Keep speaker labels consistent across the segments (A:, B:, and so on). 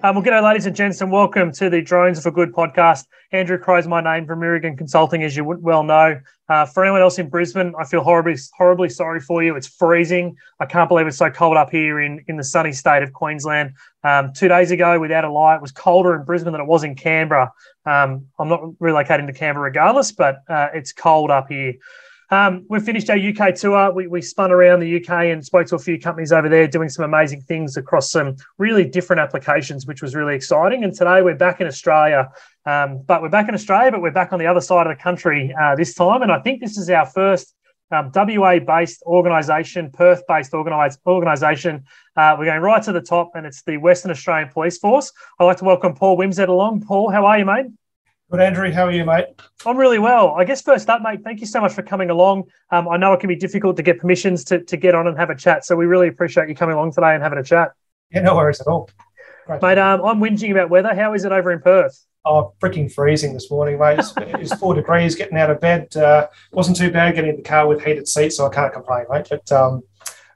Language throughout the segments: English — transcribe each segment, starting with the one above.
A: Um, well, g'day, ladies and gents, and welcome to the Drones for Good podcast. Andrew Crow's my name from Mirigan Consulting, as you well know. Uh, for anyone else in Brisbane, I feel horribly, horribly sorry for you. It's freezing. I can't believe it's so cold up here in, in the sunny state of Queensland. Um, two days ago, without a lie, it was colder in Brisbane than it was in Canberra. Um, I'm not relocating to Canberra regardless, but uh, it's cold up here. Um, we finished our UK tour. We, we spun around the UK and spoke to a few companies over there doing some amazing things across some really different applications, which was really exciting. And today we're back in Australia. Um, but we're back in Australia, but we're back on the other side of the country uh, this time. And I think this is our first um, WA based organisation, Perth based organisation. Uh, we're going right to the top, and it's the Western Australian Police Force. I'd like to welcome Paul Wimsett along. Paul, how are you, mate?
B: Good, Andrew. How are you, mate?
A: I'm really well. I guess first up, mate, thank you so much for coming along. Um, I know it can be difficult to get permissions to, to get on and have a chat. So we really appreciate you coming along today and having a chat.
B: Yeah, no worries at all.
A: Great. Mate, um, I'm whinging about weather. How is it over in Perth?
B: Oh, freaking freezing this morning, mate. It's, it's four degrees getting out of bed. Uh, wasn't too bad getting in the car with heated seats, so I can't complain, mate. But um,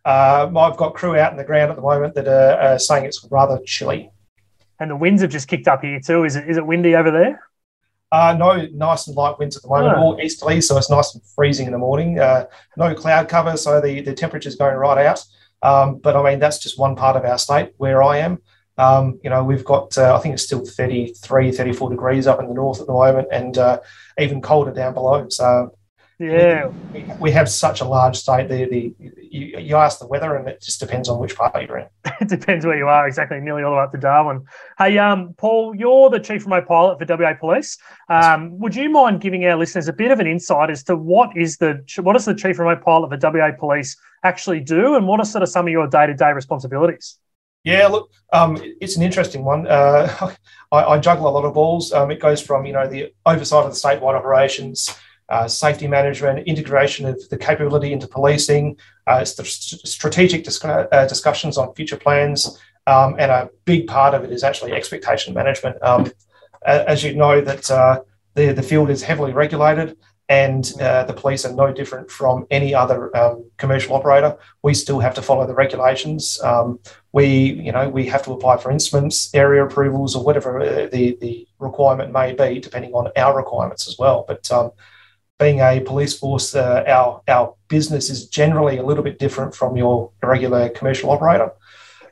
B: uh, I've got crew out in the ground at the moment that are, are saying it's rather chilly.
A: And the winds have just kicked up here too. Is it is it windy over there?
B: Uh, no nice and light winds at the moment, oh. all easterly, so it's nice and freezing in the morning. Uh, no cloud cover, so the, the temperature's going right out. Um, but I mean, that's just one part of our state where I am. Um, you know, we've got, uh, I think it's still 33, 34 degrees up in the north at the moment and uh, even colder down below. So
A: yeah,
B: we, we, have such a large state. The the you, you ask the weather, and it just depends on which part you're in.
A: it depends where you are. Exactly, nearly all the way up to Darwin. Hey, um, Paul, you're the chief remote pilot for WA Police. Um, would you mind giving our listeners a bit of an insight as to what is the what does the chief remote pilot for WA Police actually do, and what are sort of some of your day to day responsibilities?
B: Yeah, look, um, it's an interesting one. Uh, I, I, juggle a lot of balls. Um, it goes from you know the oversight of the statewide operations uh, safety management, integration of the capability into policing, uh, st- strategic dis- uh, discussions on future plans, um, and a big part of it is actually expectation management. Um, as you know, that uh, the the field is heavily regulated, and uh, the police are no different from any other um, commercial operator. We still have to follow the regulations. Um, we, you know, we have to apply for instruments, area approvals, or whatever the the requirement may be, depending on our requirements as well. But um, being a police force, uh, our our business is generally a little bit different from your regular commercial operator,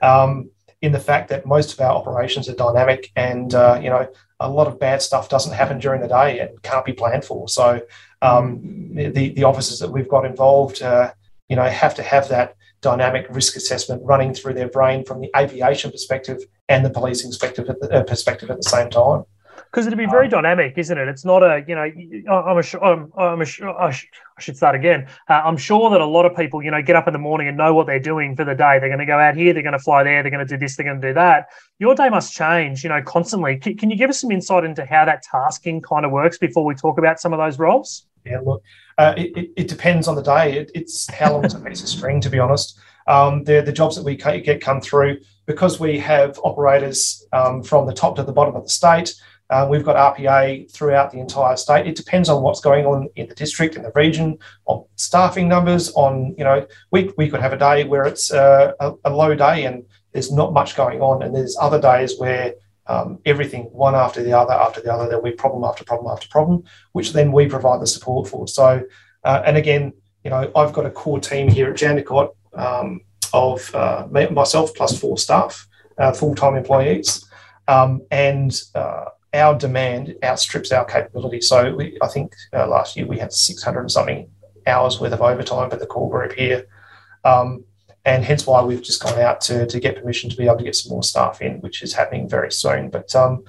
B: um, in the fact that most of our operations are dynamic, and uh, you know a lot of bad stuff doesn't happen during the day and can't be planned for. So um, the the officers that we've got involved, uh, you know, have to have that dynamic risk assessment running through their brain from the aviation perspective and the policing perspective at the, uh, perspective at the same time
A: because it'd be very um, dynamic, isn't it? It's not a, you know, I'm a, I'm, I'm a, I should start again. Uh, I'm sure that a lot of people, you know, get up in the morning and know what they're doing for the day. They're going to go out here, they're going to fly there, they're going to do this, they're going to do that. Your day must change, you know, constantly. Can, can you give us some insight into how that tasking kind of works before we talk about some of those roles?
B: Yeah, look, uh, it, it, depends on the day. It, it's how long is a piece of string, to be honest. Um, the, the jobs that we get come through because we have operators um, from the top to the bottom of the state. Uh, we've got RPA throughout the entire state. It depends on what's going on in the district, and the region, on staffing numbers. On you know, we we could have a day where it's uh, a, a, low day and there's not much going on, and there's other days where um, everything one after the other after the other there'll be problem after problem after problem, which then we provide the support for. So, uh, and again, you know, I've got a core team here at Jandakot um, of uh, myself plus four staff, uh, full time employees, um, and uh, our demand outstrips our capability. So we, I think uh, last year we had 600 and something hours worth of overtime for the core group here. Um, and hence why we've just gone out to, to get permission to be able to get some more staff in, which is happening very soon. But um,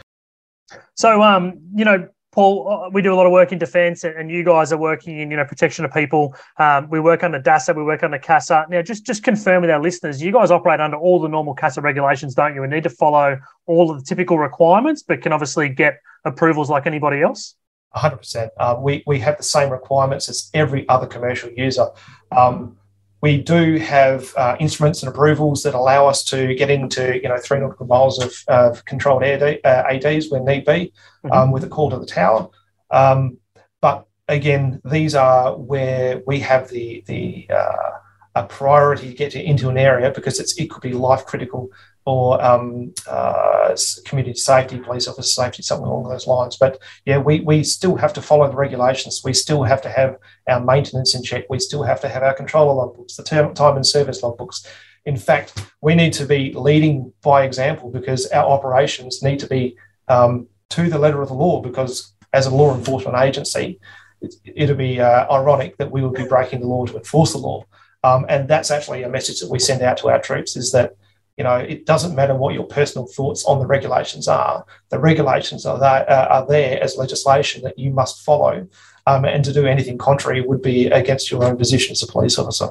A: so, um, you know, Paul, uh, we do a lot of work in defence, and you guys are working in you know protection of people. Um, we work under DASA, we work under CASA. Now, just just confirm with our listeners, you guys operate under all the normal CASA regulations, don't you? And need to follow all of the typical requirements, but can obviously get approvals like anybody else.
B: 100%. Uh, we we have the same requirements as every other commercial user. Um, we do have uh, instruments and approvals that allow us to get into, you know, three nautical miles of, of controlled AD, uh, ADs when need be, mm-hmm. um, with a call to the tower. Um, but again, these are where we have the the uh, a priority to get into an area because it's it could be life critical or um, uh, community safety, police officer safety, something along those lines. But yeah, we, we still have to follow the regulations. We still have to have our maintenance in check. We still have to have our controller logbooks, the term, time and service logbooks. In fact, we need to be leading by example because our operations need to be um, to the letter of the law. Because as a law enforcement agency, it, will be uh, ironic that we would be breaking the law to enforce the law. Um, and that's actually a message that we send out to our troops: is that you know, it doesn't matter what your personal thoughts on the regulations are. The regulations are there, uh, are there as legislation that you must follow, um, and to do anything contrary would be against your own position as a police officer.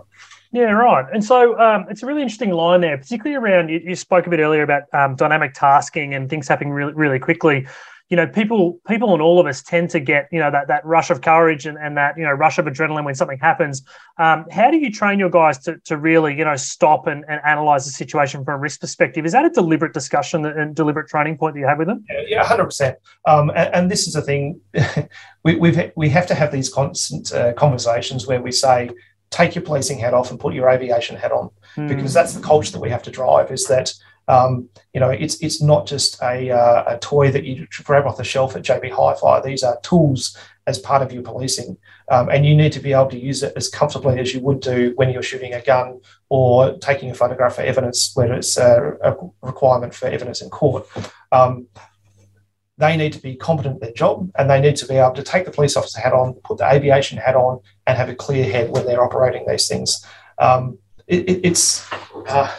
A: Yeah, right. And so um, it's a really interesting line there, particularly around you, you spoke a bit earlier about um, dynamic tasking and things happening really, really quickly you know, people, people, and all of us tend to get, you know, that that rush of courage and, and that you know rush of adrenaline when something happens. Um, how do you train your guys to, to really, you know, stop and, and analyze the situation from a risk perspective? Is that a deliberate discussion and deliberate training point that you have with them?
B: Yeah, hundred um, percent. And, and, this is the thing, we, we've we have to have these constant uh, conversations where we say, take your policing hat off and put your aviation hat on, mm. because that's the culture that we have to drive. Is that um, you know, it's it's not just a, uh, a toy that you grab off the shelf at JB Hi-Fi. These are tools as part of your policing, um, and you need to be able to use it as comfortably as you would do when you're shooting a gun or taking a photograph for evidence, where it's a, a requirement for evidence in court. Um, they need to be competent at their job, and they need to be able to take the police officer hat on, put the aviation hat on, and have a clear head when they're operating these things. Um, it, it, it's uh,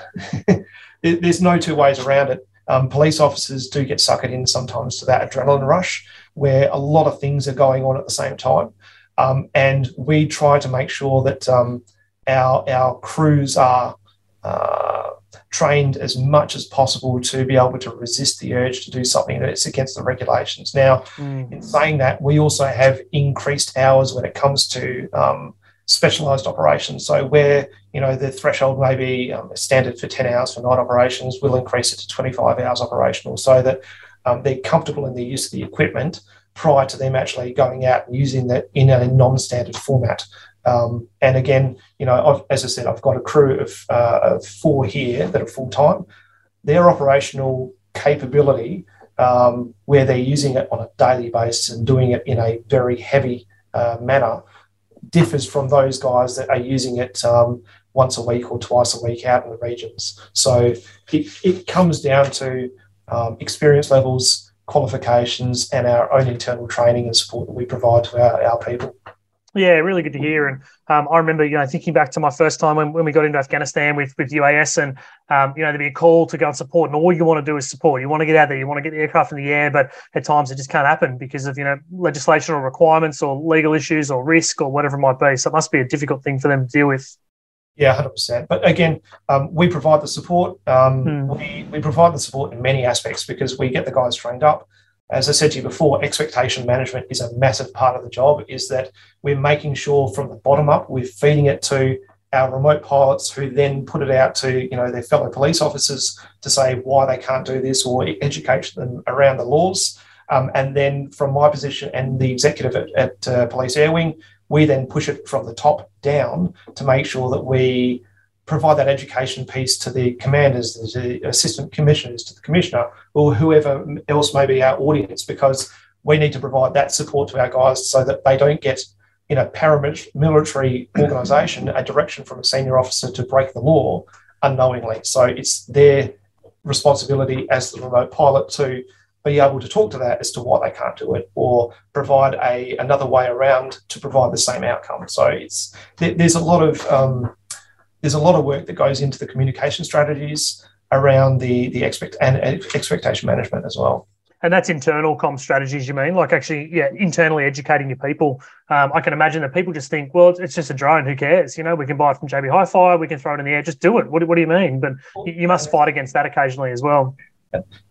B: it, there's no two ways around it. Um, police officers do get suckered in sometimes to that adrenaline rush where a lot of things are going on at the same time. Um, and we try to make sure that um, our, our crews are uh, trained as much as possible to be able to resist the urge to do something that's against the regulations. Now, mm. in saying that, we also have increased hours when it comes to um, specialized operations. So where you know the threshold may be um, standard for 10 hours for night operations, we'll increase it to 25 hours operational so that um, they're comfortable in the use of the equipment prior to them actually going out and using that in a non-standard format. Um, and again, you know, I've, as I said, I've got a crew of, uh, of four here that are full time. Their operational capability, um, where they're using it on a daily basis and doing it in a very heavy uh, manner, differs from those guys that are using it um, once a week or twice a week out in the regions. So it, it comes down to um, experience levels, qualifications, and our own internal training and support that we provide to our, our people.
A: Yeah, really good to hear. And um, I remember, you know, thinking back to my first time when, when we got into Afghanistan with, with UAS and, um, you know, there'd be a call to go and support and all you want to do is support. You want to get out there, you want to get the aircraft in the air, but at times it just can't happen because of, you know, legislation or requirements or legal issues or risk or whatever it might be. So it must be a difficult thing for them to deal with.
B: Yeah, 100%. But again, um, we provide the support. Um, hmm. we, we provide the support in many aspects because we get the guys trained up as I said to you before, expectation management is a massive part of the job. Is that we're making sure from the bottom up, we're feeding it to our remote pilots who then put it out to you know their fellow police officers to say why they can't do this or educate them around the laws. Um, and then from my position and the executive at, at uh, Police Air Wing, we then push it from the top down to make sure that we provide that education piece to the commanders, to the assistant commissioners, to the commissioner, or whoever else may be our audience, because we need to provide that support to our guys so that they don't get in a paramilitary organisation a direction from a senior officer to break the law unknowingly. So it's their responsibility as the remote pilot to be able to talk to that as to why they can't do it or provide a another way around to provide the same outcome. So it's there, there's a lot of um, there's a lot of work that goes into the communication strategies around the the expect and expectation management as well.
A: And that's internal com strategies, you mean? Like actually, yeah, internally educating your people. Um, I can imagine that people just think, well, it's just a drone. Who cares? You know, we can buy it from JB Hi-Fi. We can throw it in the air. Just do it. What, what do you mean? But you must fight against that occasionally as well.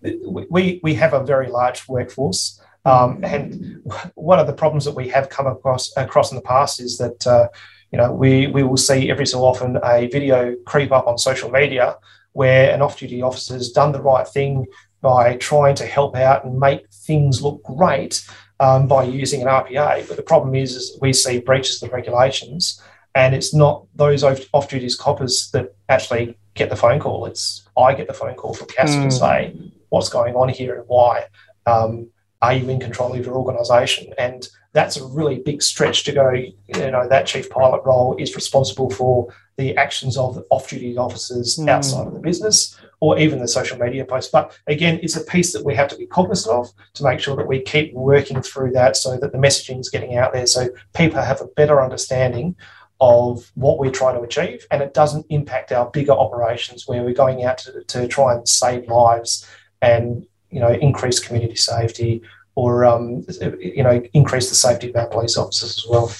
B: We we have a very large workforce, um, and one of the problems that we have come across across in the past is that. Uh, you know, we, we will see every so often a video creep up on social media where an off-duty officer has done the right thing by trying to help out and make things look great um, by using an RPA. But the problem is, is we see breaches of the regulations, and it's not those off-duty coppers that actually get the phone call. It's I get the phone call from CASA mm. to say what's going on here and why. Um, are you in control of your organisation? And that's a really big stretch to go. You know, that chief pilot role is responsible for the actions of off-duty officers mm. outside of the business, or even the social media posts. But again, it's a piece that we have to be cognizant of to make sure that we keep working through that, so that the messaging is getting out there, so people have a better understanding of what we're trying to achieve, and it doesn't impact our bigger operations where we're going out to, to try and save lives and you know increase community safety or um, you know increase the safety of our police officers as well.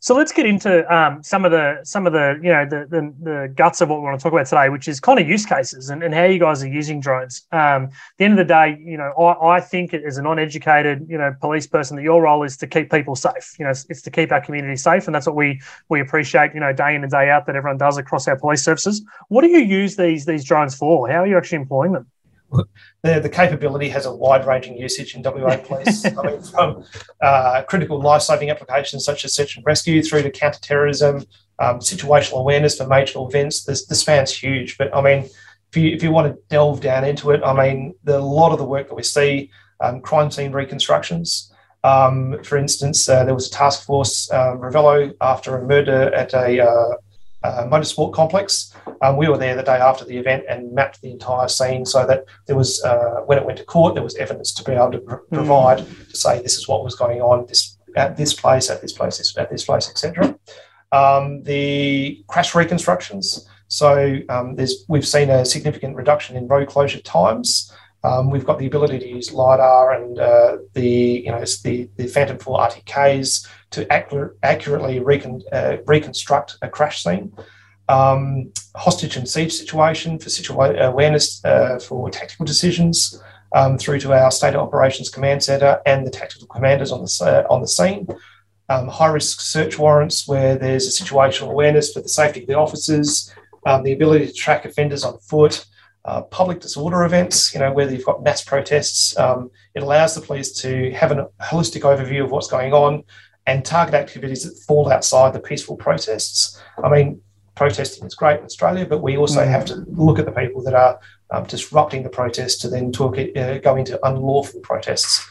A: So let's get into um, some of the some of the you know the, the, the guts of what we want to talk about today, which is kind of use cases and, and how you guys are using drones. Um, at the end of the day, you know, I, I think as a non-educated you know police person that your role is to keep people safe. You know, it's, it's to keep our community safe, and that's what we we appreciate. You know, day in and day out that everyone does across our police services. What do you use these these drones for? How are you actually employing them?
B: The, the capability has a wide ranging usage in WA Police. I mean, from uh, critical life saving applications such as search and rescue through to counter terrorism, um, situational awareness for major events. This, the span's huge. But I mean, if you, if you want to delve down into it, I mean, the, a lot of the work that we see, um, crime scene reconstructions. Um, for instance, uh, there was a task force, uh, Ravello, after a murder at a uh, uh, motorsport complex. Um, we were there the day after the event and mapped the entire scene so that there was, uh, when it went to court, there was evidence to be able to pr- hmm. provide mm. to say this is what was going on this at this place, at this place, at this place, etc. Um, the crash reconstructions. So um, there's we've seen a significant reduction in road closure times. Um, we've got the ability to use lidar and uh, the you know the the Phantom 4 RTKs to accurately recon, uh, reconstruct a crash scene. Um, hostage and siege situation for situa- awareness uh, for tactical decisions um, through to our state operations command centre and the tactical commanders on the uh, on the scene. Um, high risk search warrants where there's a situational awareness for the safety of the officers, um, the ability to track offenders on foot, uh, public disorder events, you know, whether you've got mass protests, um, it allows the police to have a holistic overview of what's going on and target activities that fall outside the peaceful protests. I mean, protesting is great in Australia, but we also mm. have to look at the people that are um, disrupting the protest to then talk it, uh, go into unlawful protests.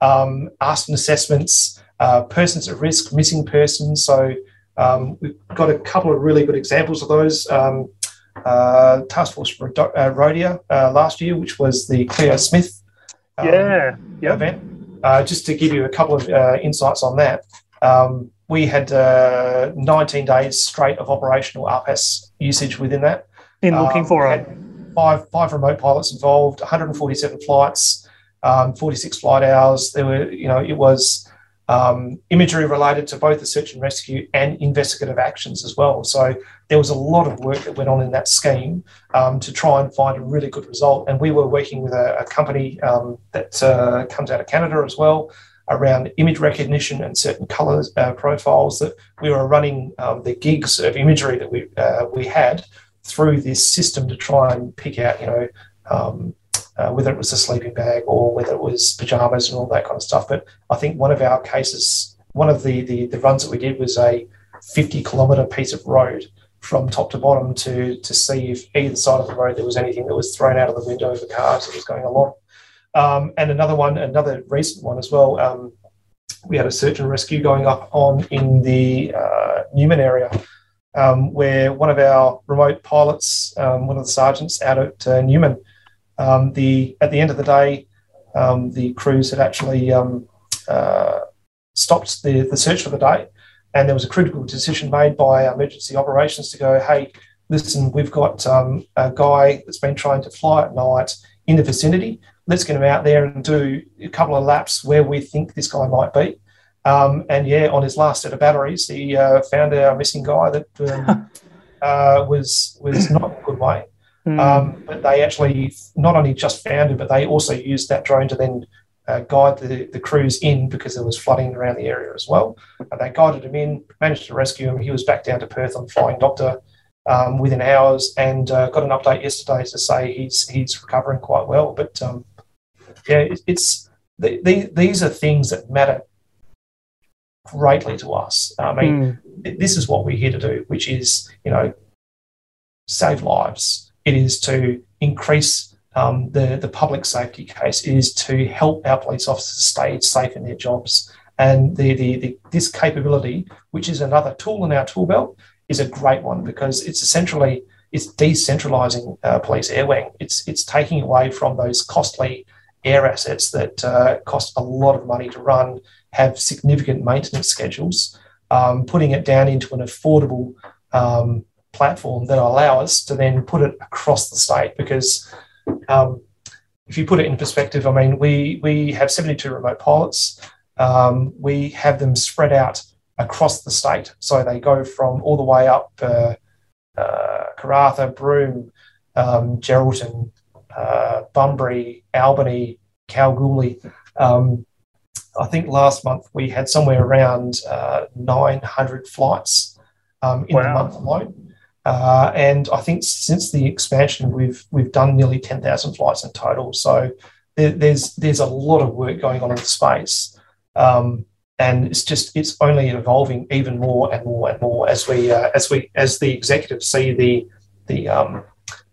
B: Um, arson assessments, uh, persons at risk, missing persons. So um, we've got a couple of really good examples of those. Um, uh, Task Force uh, Rodia uh, last year, which was the Cleo Smith
A: um, yeah, yep.
B: event. Uh, just to give you a couple of uh, insights on that, um, we had uh, 19 days straight of operational RPAS usage within that.
A: In looking um, for a
B: five five remote pilots involved, 147 flights, um, 46 flight hours. There were, you know, it was um, imagery related to both the search and rescue and investigative actions as well. So there was a lot of work that went on in that scheme um, to try and find a really good result. And we were working with a, a company um, that uh, comes out of Canada as well around image recognition and certain color uh, profiles that we were running um, the gigs of imagery that we uh, we had through this system to try and pick out, you know, um, uh, whether it was a sleeping bag or whether it was pajamas and all that kind of stuff. But I think one of our cases, one of the, the, the runs that we did was a 50 kilometre piece of road from top to bottom to, to see if either side of the road there was anything that was thrown out of the window of the cars that was going along. Um, and another one, another recent one as well. Um, we had a search and rescue going up on in the uh, Newman area, um, where one of our remote pilots, um, one of the sergeants out at uh, Newman, um, the at the end of the day, um, the crews had actually uh, stopped the, the search for the day, and there was a critical decision made by emergency operations to go, hey, listen, we've got a guy that's been trying to fly at night in the vicinity. Let's get him out there and do a couple of laps where we think this guy might be. Um, and yeah, on his last set of batteries, he uh, found our missing guy that um, uh, was was not in a good way. Mm. Um, but they actually not only just found him, but they also used that drone to then uh, guide the, the crews in because there was flooding around the area as well. And they guided him in, managed to rescue him. He was back down to Perth on flying doctor um, within hours, and uh, got an update yesterday to say he's he's recovering quite well. But um, yeah, it, it's the, the, these are things that matter greatly to us. I mean, mm. this is what we're here to do, which is you know save lives It is to increase um, the, the public safety case. It is to help our police officers stay safe in their jobs. And the, the, the, this capability, which is another tool in our tool belt, is a great one because it's essentially it's decentralizing uh, police air wing. It's it's taking away from those costly air assets that uh, cost a lot of money to run, have significant maintenance schedules, um, putting it down into an affordable um, platform that allow us to then put it across the state. Because um, if you put it in perspective, I mean, we we have 72 remote pilots. Um, we have them spread out across the state, so they go from all the way up uh, uh, Karratha, Broome, um, Geraldton, uh, Bunbury, Albany, Kalgoorlie. Um, I think last month we had somewhere around uh, 900 flights um, in wow. the month alone. Uh, and I think since the expansion, we've we've done nearly 10,000 flights in total. So there, there's there's a lot of work going on in the space, um, and it's just it's only evolving even more and more and more as we uh, as we as the executives see the the um,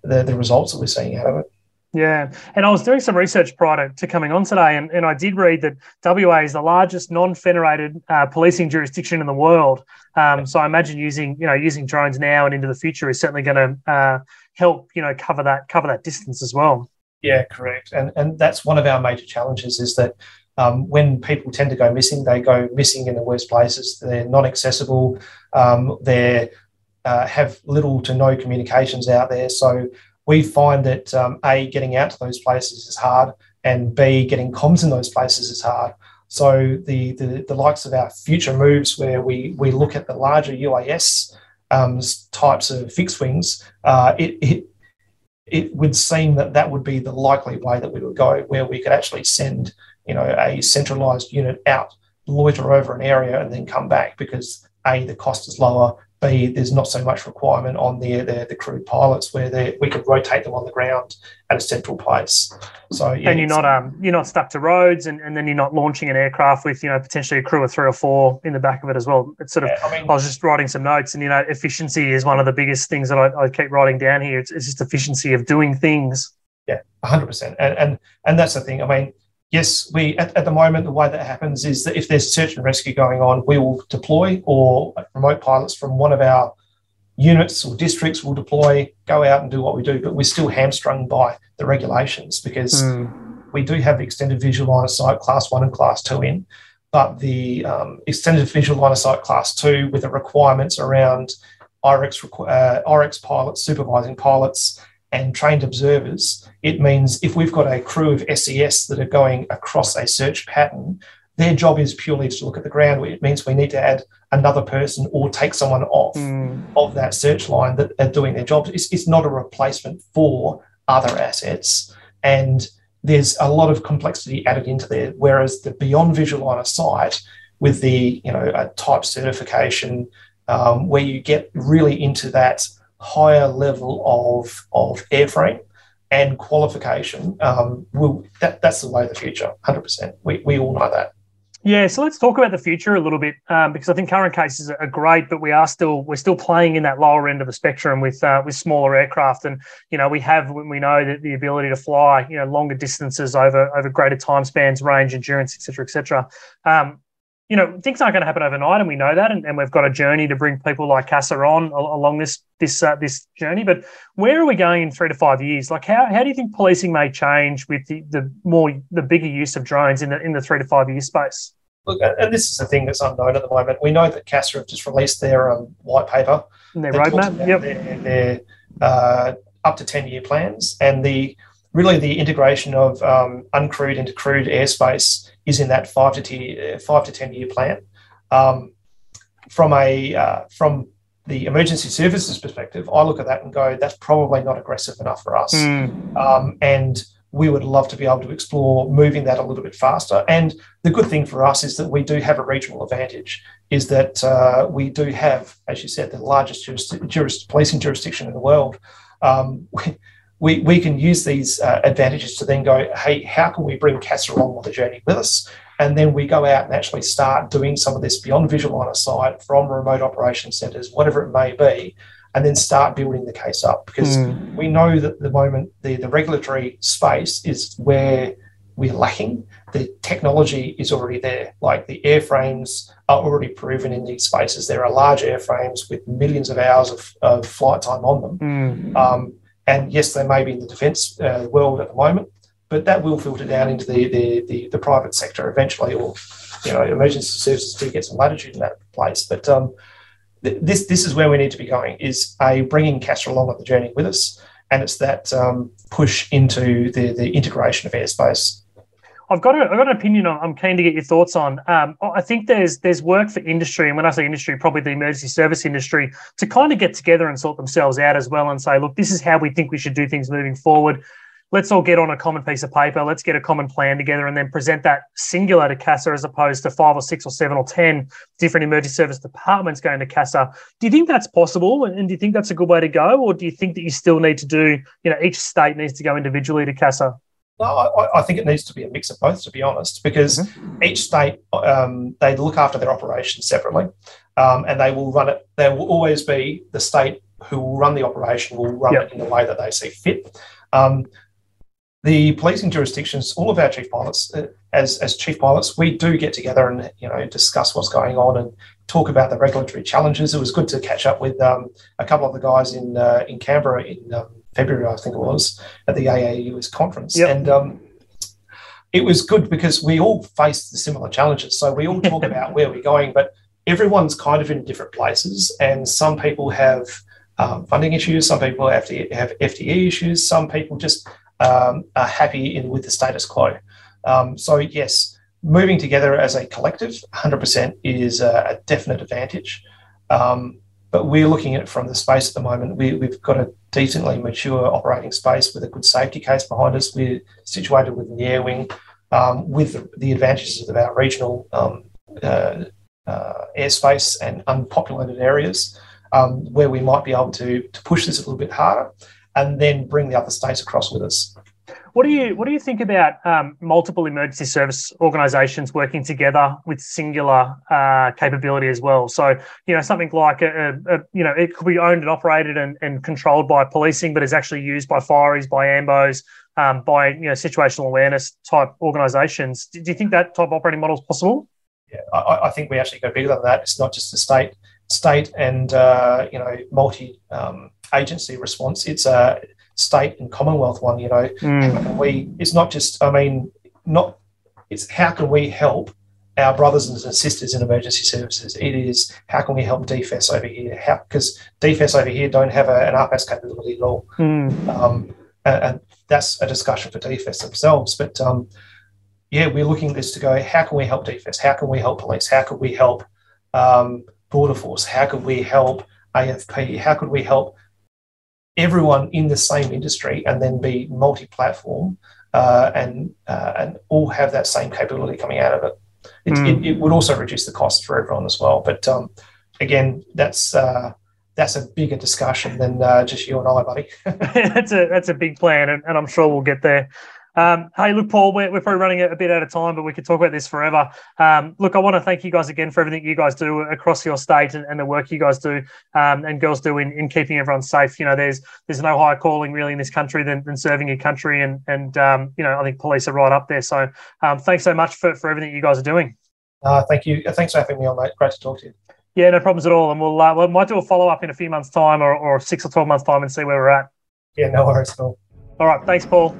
B: the, the results that we're seeing out of it.
A: Yeah. And I was doing some research prior to, coming on today, and, and I did read that WA is the largest non-federated uh, policing jurisdiction in the world. Um, so I imagine using, you know, using drones now and into the future is certainly going to uh, help, you know, cover that cover that distance as well.
B: Yeah, correct. And and that's one of our major challenges is that um, when people tend to go missing, they go missing in the worst places. They're not accessible. Um, they uh, have little to no communications out there. So we find that um, A, getting out to those places is hard, and B, getting comms in those places is hard. So the, the, the likes of our future moves where we, we look at the larger UAS um, types of fixed wings, uh, it, it, it would seem that that would be the likely way that we would go, where we could actually send you know a centralized unit out, loiter over an area, and then come back because a the cost is lower, B, there's not so much requirement on the, the, the crewed pilots where they we could rotate them on the ground at a central place. So
A: yeah, and you're not um you're not stuck to roads, and, and then you're not launching an aircraft with you know potentially a crew of three or four in the back of it as well. It's sort of yeah, I, mean, I, was just writing some notes, and you know efficiency is one of the biggest things that I, I keep writing down here. It's, it's just efficiency of doing things.
B: Yeah, hundred percent, and and and that's the thing. I mean, yes, we at, at, the moment the way that happens is that if there's search and rescue going on, we will deploy or remote pilots from one of our units or districts will deploy, go out and do what we do, but we're still hamstrung by the regulations because mm. we do have extended visual line of sight class one and class two in, but the um, extended visual line of sight class two with the requirements around IREX, uh, IREX pilots, supervising pilots, and trained observers, it means if we've got a crew of SES that are going across a search pattern, their job is purely to look at the ground. It means we need to add another person or take someone off mm. of that search line that are doing their jobs. It's, it's not a replacement for other assets. And there's a lot of complexity added into there. Whereas the beyond visual line of sight with the, you know, a type certification, um, where you get really into that higher level of, of airframe and qualification, um, will that, that's the way of the future, 100%. We, we all know that.
A: Yeah, so let's talk about the future a little bit um, because I think current cases are great, but we are still we're still playing in that lower end of the spectrum with uh, with smaller aircraft, and you know we have we know that the ability to fly you know longer distances over over greater time spans, range, endurance, etc., etc. Um, you know, things aren't going to happen overnight, and we know that, and, and we've got a journey to bring people like CASA on along this this uh, this journey. But where are we going in three to five years? Like, how, how do you think policing may change with the, the more the bigger use of drones in the in the three to five year space?
B: Look, and this is a thing that's unknown at the moment. We know that CASA have just released their um, white paper,
A: and their roadmap, yep,
B: their, their uh, up to ten year plans, and the really the integration of um, uncrewed into crewed airspace is in that five to ten, uh, five to ten year plan. Um, from a uh, from the emergency services perspective, I look at that and go, that's probably not aggressive enough for us. Mm. Um, and we would love to be able to explore moving that a little bit faster. And the good thing for us is that we do have a regional advantage, is that uh, we do have, as you said, the largest juris- policing jurisdiction in the world. Um, we, we, we can use these uh, advantages to then go, hey, how can we bring CASA along on the journey with us? And then we go out and actually start doing some of this beyond visual line of sight from remote operation centres, whatever it may be, and then start building the case up because mm. we know that the moment the, the regulatory space is where we're lacking. The technology is already there. Like the airframes are already proven in these spaces. There are large airframes with millions of hours of, of flight time on them. Mm. Um, and yes, they may be in the defence uh, world at the moment, but that will filter down into the, the, the, the, private sector eventually, or you know, emergency services do get some latitude in that place. But um, th- this this is where we need to be going: is a bringing CASA along on the journey with us, and it's that um, push into the the integration of airspace
A: I've got, a, I've got an opinion on. I'm keen to get your thoughts on. Um, I think there's there's work for industry, and when I say industry, probably the emergency service industry, to kind of get together and sort themselves out as well, and say, look, this is how we think we should do things moving forward. Let's all get on a common piece of paper. Let's get a common plan together, and then present that singular to CASA as opposed to five or six or seven or ten different emergency service departments going to CASA. Do you think that's possible, and do you think that's a good way to go, or do you think that you still need to do, you know, each state needs to go individually to CASA?
B: No, I, I, think it needs to be a mix of both, to be honest, because mm-hmm. each state um, they look after their operations separately, um, and they will run it. There will always be the state who will run the operation will run yep. it in the way that they see fit. Um, the policing jurisdictions, all of our chief pilots, uh, as as chief pilots, we do get together and you know discuss what's going on and talk about the regulatory challenges. It was good to catch up with um, a couple of the guys in uh, in Canberra in um, February, I think it was, at the AAUS conference. Yep. And um, it was good because we all faced the similar challenges. So we all talk about where we're going, but everyone's kind of in different places. And some people have um, funding issues, some people have, to have FTE issues, some people just um, are happy in, with the status quo. Um, so, yes, moving together as a collective 100% is a, a definite advantage. Um, but we're looking at it from the space at the moment. We, have got a decently mature operating space with a good safety case behind us. We're situated within the air wing um, with the, the, advantages of our regional um, uh, uh, airspace and unpopulated areas um, where we might be able to, to push this a little bit harder and then bring the other states across with us.
A: What do you what do you think about um, multiple emergency service organisations working together with singular uh, capability as well? So you know something like a, a, a, you know it could be owned and operated and, and controlled by policing, but is actually used by fireys, by ambos, um, by you know situational awareness type organisations. Do, do you think that type of operating model is possible?
B: Yeah, I, I, think we actually go bigger than that. It's not just a state state and uh, you know multi um, agency response. It's a state and Commonwealth one. You know, mm. we it's not just. I mean, not it's how can we help our brothers and sisters in emergency services. It is how can we help DFES over here? How because DFES over here don't have a, an RPAS capability at all. Mm. Um, and, and, that's a discussion for DFES themselves. But um, yeah, we're looking at this to go. How can we help DFES? How can we help police? How can we help um, border force? How could we help AFP? How could we help everyone in the same industry and then be multi-platform uh, and uh, and all have that same capability coming out of it. It, mm. it, it would also reduce the cost for everyone as well. But um, again, that's uh, that's a bigger discussion than uh, just you and I, buddy.
A: that's a that's a big plan, and, and I'm sure we'll get there. Um, hey, look, Paul, we're, we're, probably running a bit out of time, but we could talk about this forever. Um, look, I want to thank you guys again for everything you guys do across your state and, and the work you guys do um, and girls do in, in, keeping everyone safe. You know, there's there's no higher calling really in this country than, than serving your country, and and um, you know, I think police are right up there. So, um, thanks so much for, for everything you guys are doing.
B: Uh, thank you. Thanks for having me on, mate. Great to talk to you.
A: Yeah, no problems at all. And we'll uh, we might do a follow up in a few months' time or, or six or twelve months' time and see where we're at.
B: Yeah, no worries at all.
A: All right. Thanks, Paul.